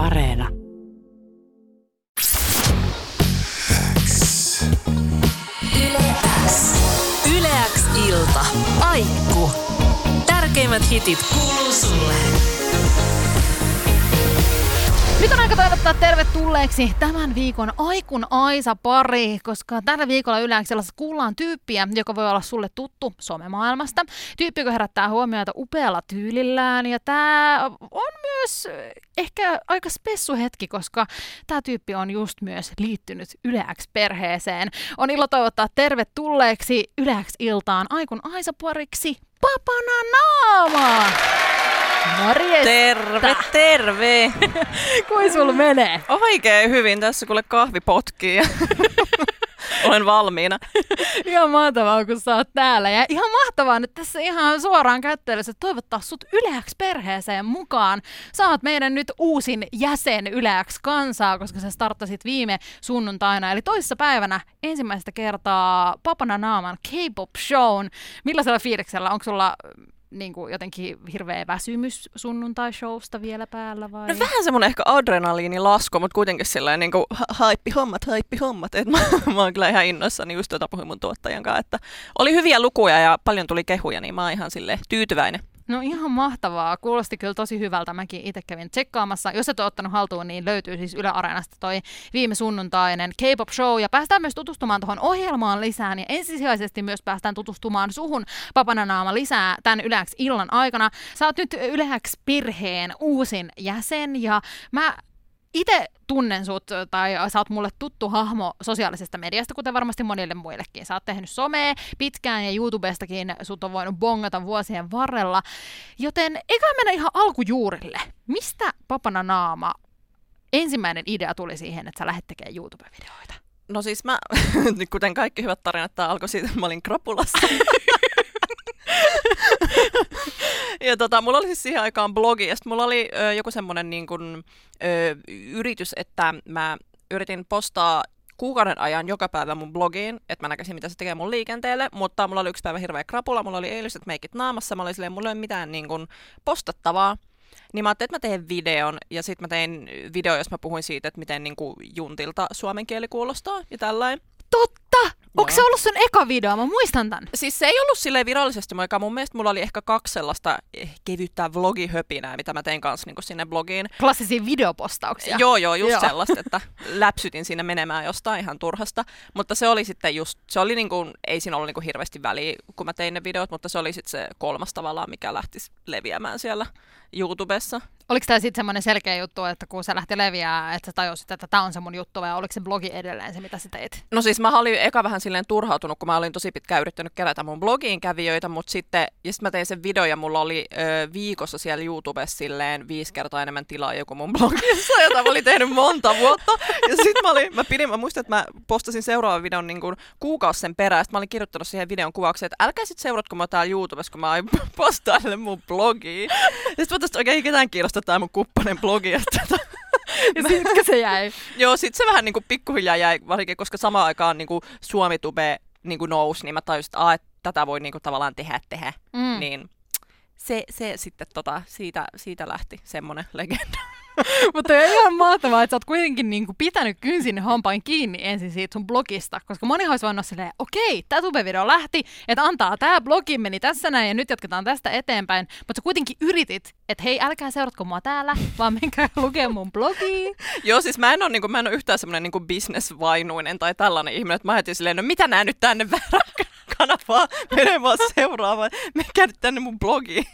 Areena. Yleäks ilta. Aikku. Tärkeimmät hitit kuuluu sulle. Nyt on aika toivottaa tervetulleeksi tämän viikon Aikun Aisa pari, koska tällä viikolla yleensä kuullaan tyyppiä, joka voi olla sulle tuttu somemaailmasta. Tyyppi, joka herättää huomiota upealla tyylillään ja tämä on myös ehkä aika spessu hetki, koska tämä tyyppi on just myös liittynyt Yleäks perheeseen. On ilo toivottaa tervetulleeksi Yleäks iltaan Aikun Aisa pariksi Papana Naama! Morjesta! Terve, terve! Kui sul menee? Oikein hyvin. Tässä kuule kahvi potkii ja olen valmiina. ihan mahtavaa, kun sä oot täällä. Ja ihan mahtavaa nyt tässä ihan suoraan kättelyssä toivottaa sut Yleäks perheeseen mukaan. Sä oot meidän nyt uusin jäsen Yleäks kansaa, koska sä starttasit viime sunnuntaina, eli toisessa päivänä ensimmäistä kertaa Papana Naaman K-pop shown. Millaisella fiiliksellä? Onko sulla niin kuin jotenkin hirveä väsymys sunnuntai-showsta vielä päällä vai? No vähän semmoinen ehkä adrenaliinilasku, mutta kuitenkin sellainen niin kuin haippi hommat, haippi hommat. Et mä, mä oon kyllä ihan innoissani just tuota puhuin mun tuottajan kanssa, että oli hyviä lukuja ja paljon tuli kehuja, niin mä oon ihan sille tyytyväinen. No ihan mahtavaa. Kuulosti kyllä tosi hyvältä. Mäkin itse kävin tsekkaamassa. Jos et ole ottanut haltuun, niin löytyy siis Yle Areenasta toi viime sunnuntainen K-pop show. Ja päästään myös tutustumaan tuohon ohjelmaan lisään. Ja ensisijaisesti myös päästään tutustumaan suhun Papananaama lisää tämän Yleäks illan aikana. Sä oot nyt Yleäks Pirheen uusin jäsen. Ja mä itse tunnen sut, tai sä oot mulle tuttu hahmo sosiaalisesta mediasta, kuten varmasti monille muillekin. Sä oot tehnyt somea pitkään ja YouTubestakin sut on voinut bongata vuosien varrella. Joten eikä mennä ihan alkujuurille. Mistä Papana Naama ensimmäinen idea tuli siihen, että sä lähdet tekemään YouTube-videoita? No siis mä, kuten kaikki hyvät tarinat, tämä alkoi siitä, että mä olin krapulassa. ja tota, mulla oli siis siihen aikaan blogi, ja mulla oli ö, joku semmoinen niin kun, ö, yritys, että mä yritin postaa kuukauden ajan joka päivä mun blogiin, että mä näkisin, mitä se tekee mun liikenteelle, mutta mulla oli yksi päivä hirveä krapula, mulla oli eiliset meikit naamassa, mä olin silleen, mulla ei ole mitään niin kun, postattavaa, niin mä ajattelin, että mä teen videon, ja sitten mä tein video, jos mä puhuin siitä, että miten niin kuin, juntilta suomen kieli kuulostaa ja tällainen. Totta! Onko se ollut sun eka video? Mä muistan tämän. Siis se ei ollut silleen virallisesti moika. Mun mielestä mulla oli ehkä kaksi sellaista eh, kevyttä vlogihöpinää, mitä mä tein kanssa niin sinne blogiin. Klassisia videopostauksia. Joo, joo, just joo. sellaista, että läpsytin sinne menemään jostain ihan turhasta. Mutta se oli sitten just, se oli niin kuin, ei siinä ollut niin kuin hirveästi väliä, kun mä tein ne videot, mutta se oli sitten se kolmas tavallaan, mikä lähtisi leviämään siellä YouTubessa. Oliko tämä sitten semmoinen selkeä juttu, että kun se lähti leviää, että sä tajusit, että tämä on se mun juttu, vai oliko se blogi edelleen se, mitä sä teit? No siis mä olin eka vähän silleen turhautunut, kun mä olin tosi pitkään yrittänyt kerätä mun blogiin kävijöitä, mutta sitten, ja sitten mä tein sen video, ja mulla oli ö, viikossa siellä YouTubessa silleen viisi kertaa enemmän tilaa joku mun blogissa, jota mä olin tehnyt monta vuotta. Ja sitten mä, olin, mä, pidin, mä muistan, että mä postasin seuraavan videon niin kuin kuukausi sen perään, mä olin kirjoittanut siihen videon kuvaksi, että älkää sitten seuratko mä täällä YouTubessa, kun mä aion postaa mun blogiin. Ja sitten mä oikein ketään kiinnostaa tää mun kuppanen blogi. Että ja sitten se jäi. Joo, sitten se vähän niin kuin pikkuhiljaa jäi, varsinkin koska samaan aikaan niin kuin Suomi-tube niin kuin nousi, niin mä tajusin, että, että tätä voi niin kuin tavallaan tehdä, tehdä. Mm. Niin se, se sitten tota, siitä, siitä lähti semmoinen legenda. Mutta on ihan mahtavaa, että sä oot kuitenkin niin kuin pitänyt kynsin hampain kiinni ensin siitä sun blogista, koska moni olisi voinut silleen, okei, tämä tube-video lähti, että antaa tämä blogi meni tässä näin ja nyt jatketaan tästä eteenpäin, mutta sä kuitenkin yritit, että hei, älkää seuratko mua täällä, vaan menkää lukea mun blogi. Joo, siis mä en ole, niin kuin, mä en ole yhtään semmoinen niin bisnesvainuinen tai tällainen ihminen, että mä ajattelin silleen, no mitä nää nyt tänne väärä kanavaa menemään seuraamaan. Menkää nyt tänne mun blogiin.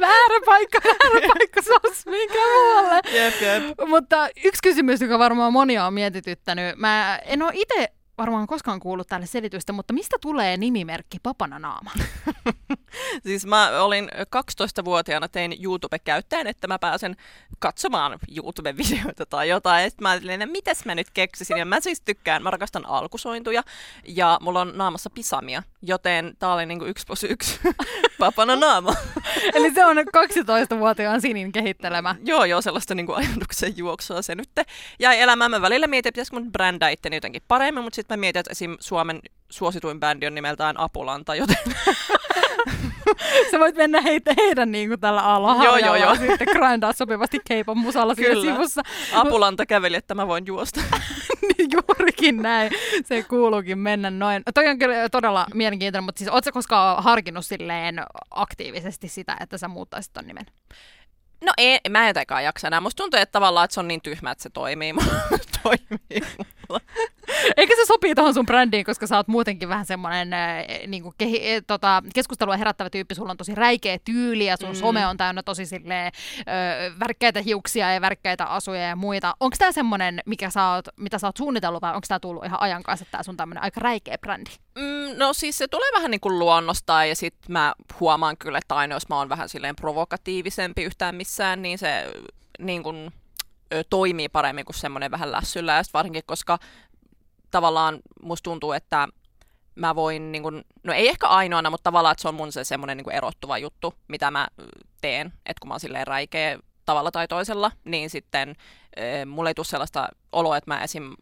Väärä paikka, väärä paikka, sos, minkä muualle. Jep, jep. Mutta yksi kysymys, joka varmaan monia on mietityttänyt. Mä en ole itse varmaan koskaan kuullut tälle selitystä, mutta mistä tulee nimimerkki Papana Naama? siis mä olin 12-vuotiaana tein YouTube-käyttäjän, että mä pääsen katsomaan YouTube-videoita tai jotain. Ja sitten mä ajattelin, että mitäs mä nyt keksisin. Ja mä siis tykkään, mä rakastan alkusointuja ja mulla on naamassa pisamia, joten tää oli niinku yksi plus yksi Papana Naama. Eli se on 12-vuotiaan Sinin kehittelemä. joo, joo, sellaista niinku ajatuksen juoksua se nyt. Ja elämää mä välillä mietin, pitäisikö mun brändää itteni jotenkin paremmin, mutta sitten mä mietin, että esim. Suomen suosituin bändi on nimeltään Apulanta, joten sä voit mennä heitä, heidän niin kuin tällä alhaalla. Joo, joo, joo. Sitten grindaa sopivasti keipon musalla siinä sivussa. Apulanta käveli, että mä voin juosta. Niin Juurikin näin. Se kuuluukin mennä noin. Toi on kyllä todella mielenkiintoinen, mutta siis ootko koskaan harkinnut silleen aktiivisesti sitä, että sä muuttaisit ton nimen? No ei, mä en jotenkaan jaksa enää. Musta tuntuu, että tavallaan että se on niin tyhmä, että se toimii, toimii mulla. Eikä se sopii tuohon sun brändiin, koska sä oot muutenkin vähän semmoinen äh, niinku kehi, äh, tota, keskustelua herättävä tyyppi. Sulla on tosi räikeä tyyli ja sun mm. some on täynnä tosi silleen, äh, värkkäitä hiuksia ja värkkäitä asuja ja muita. Onko tämä semmoinen, mikä sä oot, mitä sä oot suunnitellut vai onko tämä tullut ihan ajan kanssa, että tää sun tämmöinen aika räikeä brändi? Mm, no siis se tulee vähän niin kuin luonnostaan ja sitten mä huomaan kyllä, että aina jos mä oon vähän silleen provokatiivisempi yhtään missään, niin se niin kuin, ö, toimii paremmin kuin semmoinen vähän lässyllä. Ja varsinkin, koska tavallaan musta tuntuu, että mä voin, niin kuin, no ei ehkä ainoana, mutta tavallaan, että se on mun se semmoinen niin erottuva juttu, mitä mä teen, että kun mä oon silleen räikeä tavalla tai toisella, niin sitten ö, mulla ei tule sellaista oloa, että mä esim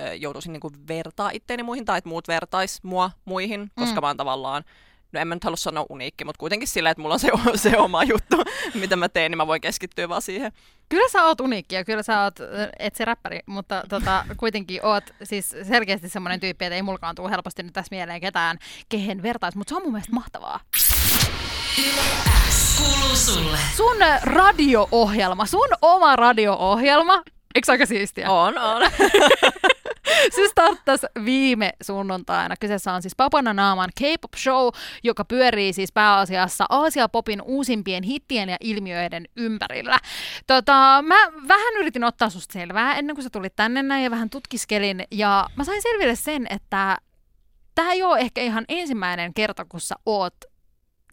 ö, joutuisin niinku vertaa itteeni muihin tai että muut vertais mua muihin, koska Mm. mä oon tavallaan, no en mä nyt halua sanoa uniikki, mutta kuitenkin silleen, että mulla on se, se oma juttu, mitä mä teen, niin mä voin keskittyä vaan siihen. Kyllä sä oot uniikki ja kyllä sä oot, äh, et se räppäri, mutta tota, kuitenkin oot siis selkeästi semmoinen tyyppi, että ei mulkaan tule helposti nyt tässä mieleen ketään, kehen vertais, mutta se on mun mielestä mahtavaa. Kuuluu sulle. Sun radio-ohjelma, sun oma radio-ohjelma, eikö aika siistiä? On, on. Se starttasi viime sunnuntaina. Kyseessä on siis Papana Naaman K-pop show, joka pyörii siis pääasiassa Aasia-popin uusimpien hittien ja ilmiöiden ympärillä. Tota, mä vähän yritin ottaa susta selvää ennen kuin sä tulit tänne näin ja vähän tutkiskelin. Ja mä sain selville sen, että tämä ei ole ehkä ihan ensimmäinen kerta, kun sä oot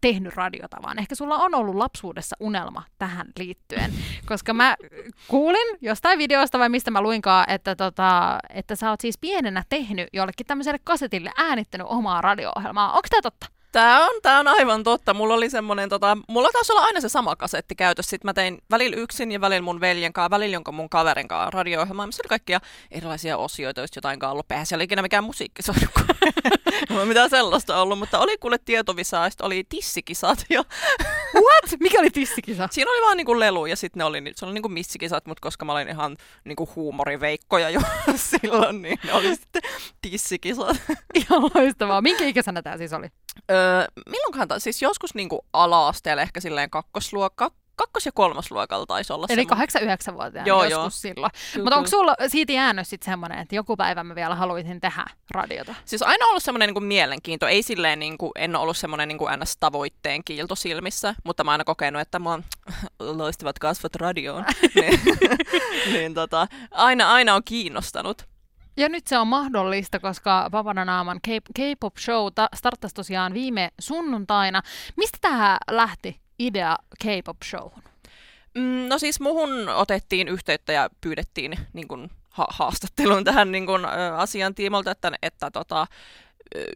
tehnyt radiota, vaan ehkä sulla on ollut lapsuudessa unelma tähän liittyen. Koska mä kuulin jostain videosta vai mistä mä luinkaan, että, tota, että sä oot siis pienenä tehnyt jollekin tämmöiselle kasetille äänittänyt omaa radio-ohjelmaa. Onko tämä totta? Tää on, tää on aivan totta. Mulla oli semmonen, tota, mulla taisi olla aina se sama kasetti käytössä. Sitten mä tein välillä yksin ja välillä mun veljen kanssa, välillä jonkun mun kaverin kanssa radio-ohjelmaa, missä oli kaikkia erilaisia osioita, just jotain ollut. Eihän siellä ikinä mikään musiikkisodu, Ei mitään sellaista ollut, mutta oli kuule tietovisaa, ja oli tissikisat ja What? Mikä oli tissikisa? siinä oli vaan niinku lelu ja sitten ne oli, se oli niinku missikisat, mutta koska mä olin ihan niinku huumoriveikkoja jo silloin, niin ne oli sitten tissikisat. Ihan loistavaa. Minkä ikäisenä tämä siis oli? Öö, milloinkohan, ta- siis joskus niinku ala-asteella ehkä silleen kakkosluokka, kakkos- ja kolmosluokalla taisi olla Eli semmoinen. 8-9-vuotiaana Joo, joskus joo. silloin. Kyllä, Mutta onko sulla siitä jäänyt sitten semmoinen, että joku päivä mä vielä haluaisin tehdä radiota? Siis aina ollut semmoinen niinku mielenkiinto, ei silleen niinku, en ole ollut semmoinen niinku ns-tavoitteen kiilto silmissä, mutta mä oon aina kokenut, että mä oon loistavat kasvot radioon. niin, niin tota, aina, aina on kiinnostanut. Ja nyt se on mahdollista, koska Papana Naaman K- K-pop show ta- starttasi tosiaan viime sunnuntaina. Mistä tämä lähti idea K-pop showhun? Mm, no siis muhun otettiin yhteyttä ja pyydettiin niin kun, ha- haastatteluun tähän niin kun, ö, asian tiimolta, että, että tota,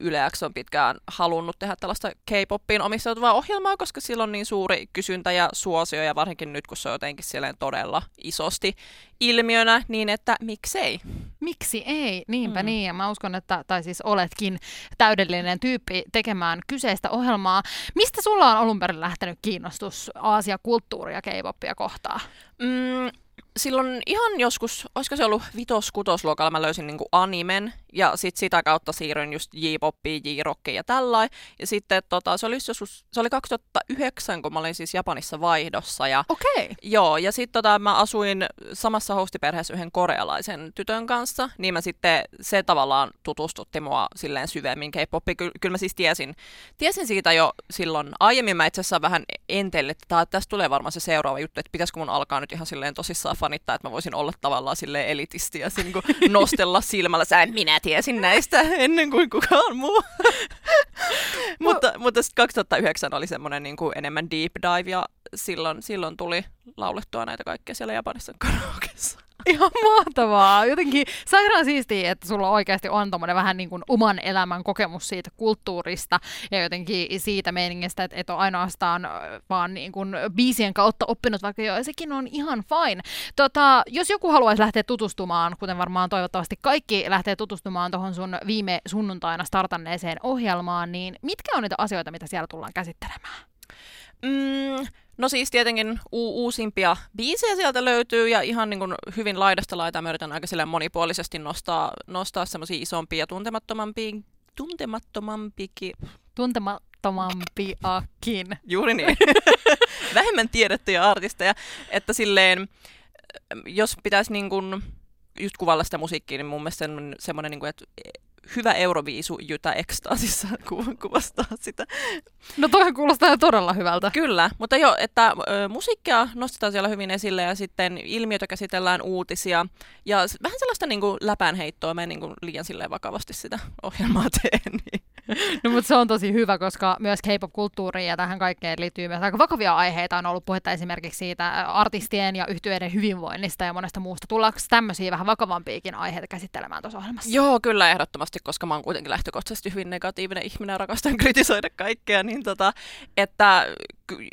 Yle X on pitkään halunnut tehdä tällaista K-popiin omistautuvaa ohjelmaa, koska sillä on niin suuri kysyntä ja suosio, ja varsinkin nyt, kun se on jotenkin todella isosti ilmiönä, niin että miksei. Miksi ei? Niinpä Mm. niin, ja mä uskon, että, tai siis oletkin täydellinen tyyppi tekemään kyseistä ohjelmaa. Mistä sulla on alun perin lähtenyt kiinnostus Aasia-kulttuuria K-popia kohtaan? Mm, silloin ihan joskus, olisiko se ollut vitos-kutosluokalla, mä löysin niinku animen, ja sit sitä kautta siirryin just J-popiin, J-rockiin ja tällain. Ja sitten tota, se, oli joskus, se oli 2009, kun mä olin siis Japanissa vaihdossa, ja Okei. Okay. Joo, ja sitten tota, mä asuin samassa hostiperheessä yhden korealaisen tytön kanssa, niin mä sitten se tavallaan tutustutti mua silleen syvemmin K-popiin. Ky- kyllä mä siis tiesin, tiesin siitä jo silloin aiemmin. Mä itse asiassa vähän entelin, että tää, tästä tulee varmaan se seuraava juttu, että pitäisikö mun alkaa nyt ihan silleen tosissaan fanittaa, että mä voisin olla tavallaan silleen elitisti ja niin nostella silmällä, sä minä tiesin näistä ennen kuin kukaan muu. mutta mutta sitten 2009 oli semmoinen niin kuin enemmän deep dive ja silloin, silloin tuli laulettua näitä kaikkia siellä Japanissa karaokeessa. Ihan mahtavaa. Jotenkin sairaan siistiä, että sulla oikeasti on tommonen vähän niin kuin oman elämän kokemus siitä kulttuurista ja jotenkin siitä meiningistä, että et ole ainoastaan vaan niin kuin biisien kautta oppinut, vaikka joo, sekin on ihan fine. Tota, jos joku haluaisi lähteä tutustumaan, kuten varmaan toivottavasti kaikki lähtee tutustumaan tuohon sun viime sunnuntaina startanneeseen ohjelmaan, niin mitkä on niitä asioita, mitä siellä tullaan käsittelemään? Mm, no siis tietenkin u- uusimpia biisejä sieltä löytyy ja ihan niin kuin hyvin laidasta laitaan mä yritän aika silleen monipuolisesti nostaa, nostaa semmoisia isompia ja tuntemattomampia, tuntemattomampikin, Tuntemattomampiakin. juuri niin, vähemmän tiedettyjä artisteja, että silleen, jos pitäisi niin kuin just kuvalla sitä musiikkia, niin mun mielestä semmoinen, semmoinen niin kuin, että hyvä Euroviisu Jytä ekstaasissa ku- kuvastaa sitä. No toihan kuulostaa todella hyvältä. Kyllä, mutta joo, että ö, musiikkia nostetaan siellä hyvin esille ja sitten ilmiötä käsitellään uutisia ja vähän sellaista niin kuin läpäänheittoa, mä en niin kuin liian silleen vakavasti sitä ohjelmaa tee. Niin. No mutta se on tosi hyvä, koska myös K-pop-kulttuuriin ja tähän kaikkeen liittyy myös aika vakavia aiheita. On ollut puhetta esimerkiksi siitä artistien ja yhtyeiden hyvinvoinnista ja monesta muusta. Tullaanko tämmöisiä vähän vakavampiakin aiheita käsittelemään tuossa ohjelmassa? Joo, kyllä ehdottomasti, koska mä oon kuitenkin lähtökohtaisesti hyvin negatiivinen ihminen ja rakastan kritisoida kaikkea, niin tota, että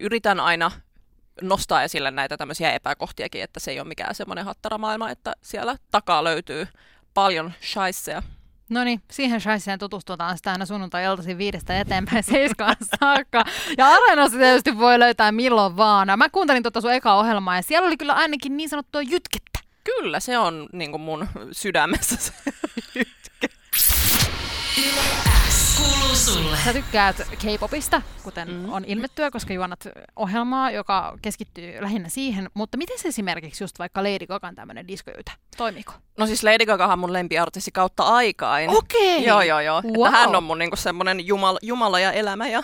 yritän aina nostaa esille näitä tämmöisiä epäkohtiakin, että se ei ole mikään semmoinen hattaramaailma, että siellä takaa löytyy paljon shaisseja. No niin, siihen shaiseen tutustutaan sitä aina sunnuntai-iltaisin viidestä eteenpäin seiskaan saakka. Ja Areenassa tietysti voi löytää milloin vaan. Mä kuuntelin tuota sun eka ohjelmaa ja siellä oli kyllä ainakin niin sanottua jytkettä. Kyllä, se on niin kuin mun sydämessä sulle. Sä tykkäät K-popista, kuten Mm. on ilmettyä, koska juonat ohjelmaa, joka keskittyy lähinnä siihen. Mutta miten se esimerkiksi just vaikka Lady Gagan tämmöinen diskojyytä? Toimiko? No siis Lady Gagahan mun lempiartisti kautta aikain. Okei! Joo, joo, joo. Wow. Että hän on mun niinku semmonen jumala, jumala ja elämä ja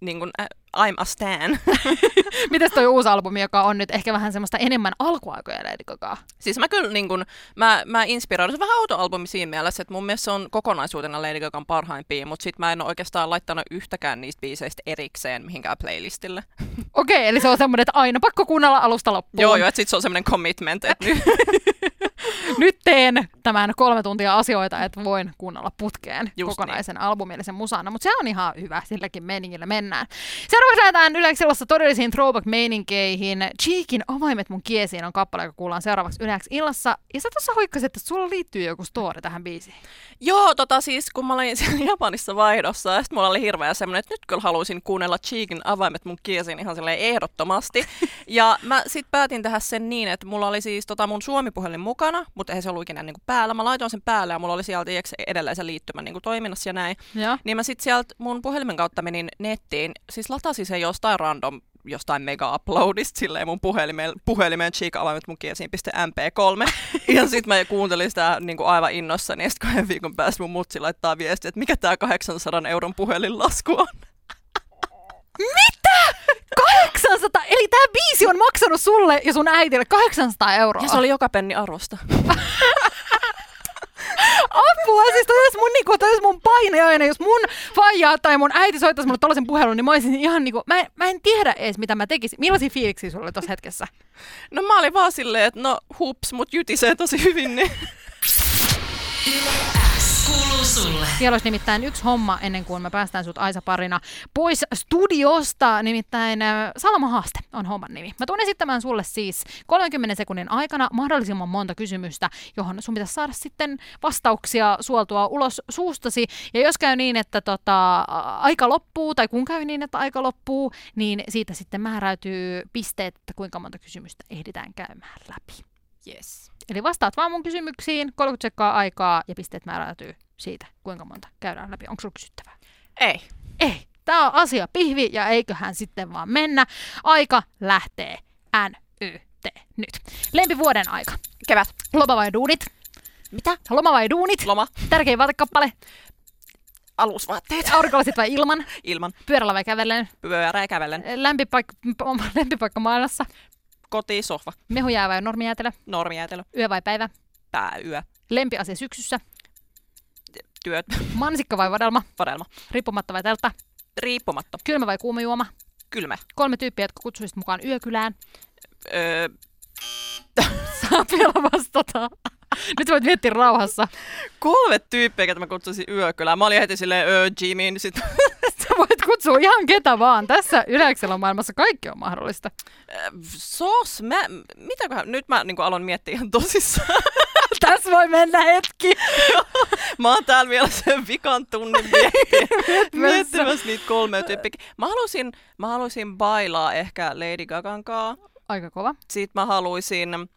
niinku, ä, I'm a stan. Mites toi uusi albumi, joka on nyt ehkä vähän semmoista enemmän alkuaikoja Lady Gagaa? siis mä kyllä niinku, mä, mä inspiroidun. Se vähän autoalbumi siinä mielessä, että mun mielestä se on kokonaisuutena Lady Gagan parhaimpia, mutta sit mä en ole oikeastaan laittanut yhtäkään niistä biiseistä erikseen mihinkään playlistille. Okei, eli se on semmoinen, että aina pakko kuunnella alusta loppuun. Joo, joo, että sit se on semmoinen commitment, että nyt, Nyt teen tämän kolme tuntia asioita, että voin kuunnella putkeen Just kokonaisen albumillisen musana. Mutta se on ihan hyvä, silläkin meiningillä mennään. Seuraavaksi lähdetään Yleksi todellisiin throwback-meininkeihin. Cheekin avaimet mun kiesiin on kappale, joka kuullaan seuraavaksi Yleksi illassa. Ja sä tuossa hoikkasit, että sulla liittyy joku story tähän biisiin. Joo, tota siis kun mä olin siellä Japanissa vaihdossa, ja sit mulla oli hirveä semmoinen, että nyt kyllä haluaisin kuunnella Cheekin avaimet mun kiesiin ihan silleen ehdottomasti. ja mä sit päätin tehdä sen niin, että mulla oli siis tota mun suomipuhelin mukana, mutta eihän se ollut ikinä niinku päällä. Mä laitoin sen päälle ja mulla oli sieltä tiiäks, edelleen se liittymä niinku toiminnassa ja näin. Joo. Niin mä sit sieltä mun puhelimen kautta menin nettiin, siis latasin sen jostain random jostain mega-uploadista silleen mun puhelimeen, puhelimeen cheek avaimet mun kiesiin.mp3. ja sit mä kuuntelin sitä niin kuin aivan innossani, ja sit kahden viikon päästä mun mutsi laittaa viesti, että mikä tää 800 euron puhelinlasku on. 800, eli tämä biisi on maksanut sulle ja sun äitille 800 euroa. Ja se oli joka penni arvosta. apua, siis toi olisi mun, niinku, toi olisi mun painajainen, jos mun faija tai mun äiti soittaisi mulle tollasen puhelun, niin mä olisin ihan niinku, mä en, mä en tiedä edes mitä mä tekisin. Millaisia fiiliksiä sulla oli tossa hetkessä? No mä olin vaan silleen, että no hups, mut jytisee tosi hyvin, niin sulle. Siellä olisi nimittäin yksi homma ennen kuin me päästään sut Aisa parina pois studiosta, nimittäin äh, Salama-haaste on homman nimi. Mä tuun esittämään sulle siis 30 sekunnin aikana mahdollisimman monta kysymystä, johon sun pitäisi saada sitten vastauksia suoltua ulos suustasi. Ja jos käy niin, että tota, aika loppuu, tai kun käy niin, että aika loppuu, niin siitä sitten määräytyy pisteet, että kuinka monta kysymystä ehditään käymään läpi. yes. Eli vastaat vaan mun kysymyksiin, 30 sekkaa aikaa ja pisteet määräytyy siitä, kuinka monta käydään läpi. Onko sulla kysyttävää? Ei. Ei. Tämä on asia pihvi ja eiköhän sitten vaan mennä. Aika lähtee. NYT nyt. Lempivuoden aika. Kevät. Loma vai duunit? Mitä? Loma vai duunit? Loma. Tärkein vaatekappale. Alusvaatteet. Aurinkolasit vai ilman? Ilman. Pyörällä vai kävellen? Pyörää kävellen. Lämpipaikka, lempipaikka maailmassa. Koti, sohva. Mehujää vai normijäätelö? Normijäätelö. Yö vai päivä? Pääyö. Lempiasia syksyssä? Työt. Mansikka vai vadelma? Vadelma. Riippumatta vai teltta? Riippumatta. Kylmä vai kuuma juoma? Kylmä. Kolme tyyppiä, jotka kutsuisit mukaan yökylään. Öö, Saat vielä vastata. Nyt voit miettiä rauhassa. kolme tyyppiä, ketä mä kutsuisin yökylään. Mä olin heti silleen, öö, Jimmy, niin sit Sä voit kutsua ihan ketä vaan. Tässä yleisellä maailmassa kaikki on mahdollista. Sos, mä, mitäköhän, nyt mä niin aloin miettiä ihan tosissaan. Tässä voi mennä hetki. Mä oon täällä vielä sen vikan tunnin miettimässä, niitä kolme tyyppiä. Mä halusin, mä halusin bailaa ehkä Lady Gagan kaa. Aika kova. Sitten mä haluaisin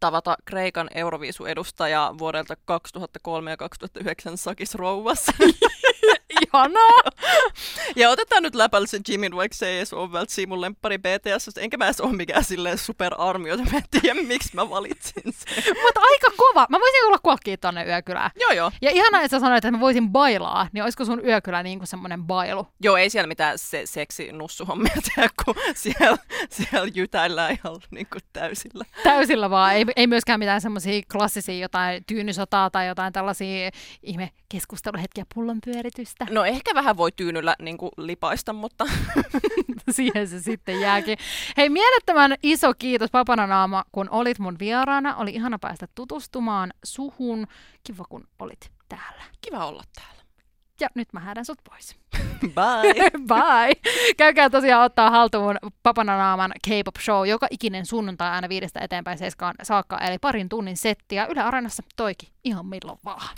tavata Kreikan Euroviisu-edustajaa vuodelta 2003 ja 2009 Sakis Rouvas. Ihanaa. ja otetaan nyt läpällä sen Jimin, vaikka se ei edes ole välttämättä mun lemppari BTS, enkä mä edes ole mikään silleen superarmi, joten mä en tiedä, miksi mä valitsin sen. Mutta aika kova. Mä voisin tulla kuokkiin tonne yökylään. joo, joo. Ja ihanaa, että sä sanoit, että mä voisin bailaa, niin olisiko sun yökylä niin kuin semmoinen bailu? Joo, ei siellä mitään se, seksi nussuhommia tehdä, kun siellä, siellä jytäillään ihan niin kuin täysillä. Täysillä vaan. Ei, ei myöskään mitään semmoisia klassisia jotain tyynysotaa tai jotain tällaisia ihme keskusteluhetkiä pullon pyöritystä. No ehkä vähän voi tyynyllä niin kuin lipaista, mutta Siihen se sitten jääkin. Hei, mielettömän iso kiitos Papananaama, kun olit mun vieraana. Oli ihana päästä tutustumaan suhun. Kiva, kun olit täällä. kiva olla täällä. Ja nyt mä häädän sut pois. Bye! Bye! Käykää tosiaan ottaa haltuun Papananaaman K-pop show joka ikinen sunnuntai aina viidestä eteenpäin seiskaan saakka, eli parin tunnin settiä Yle Areenassa toiki ihan milloin vaan.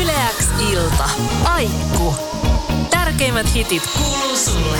Yleäks ilta. Aikku. Tärkeimmät hitit kuuluu sulle.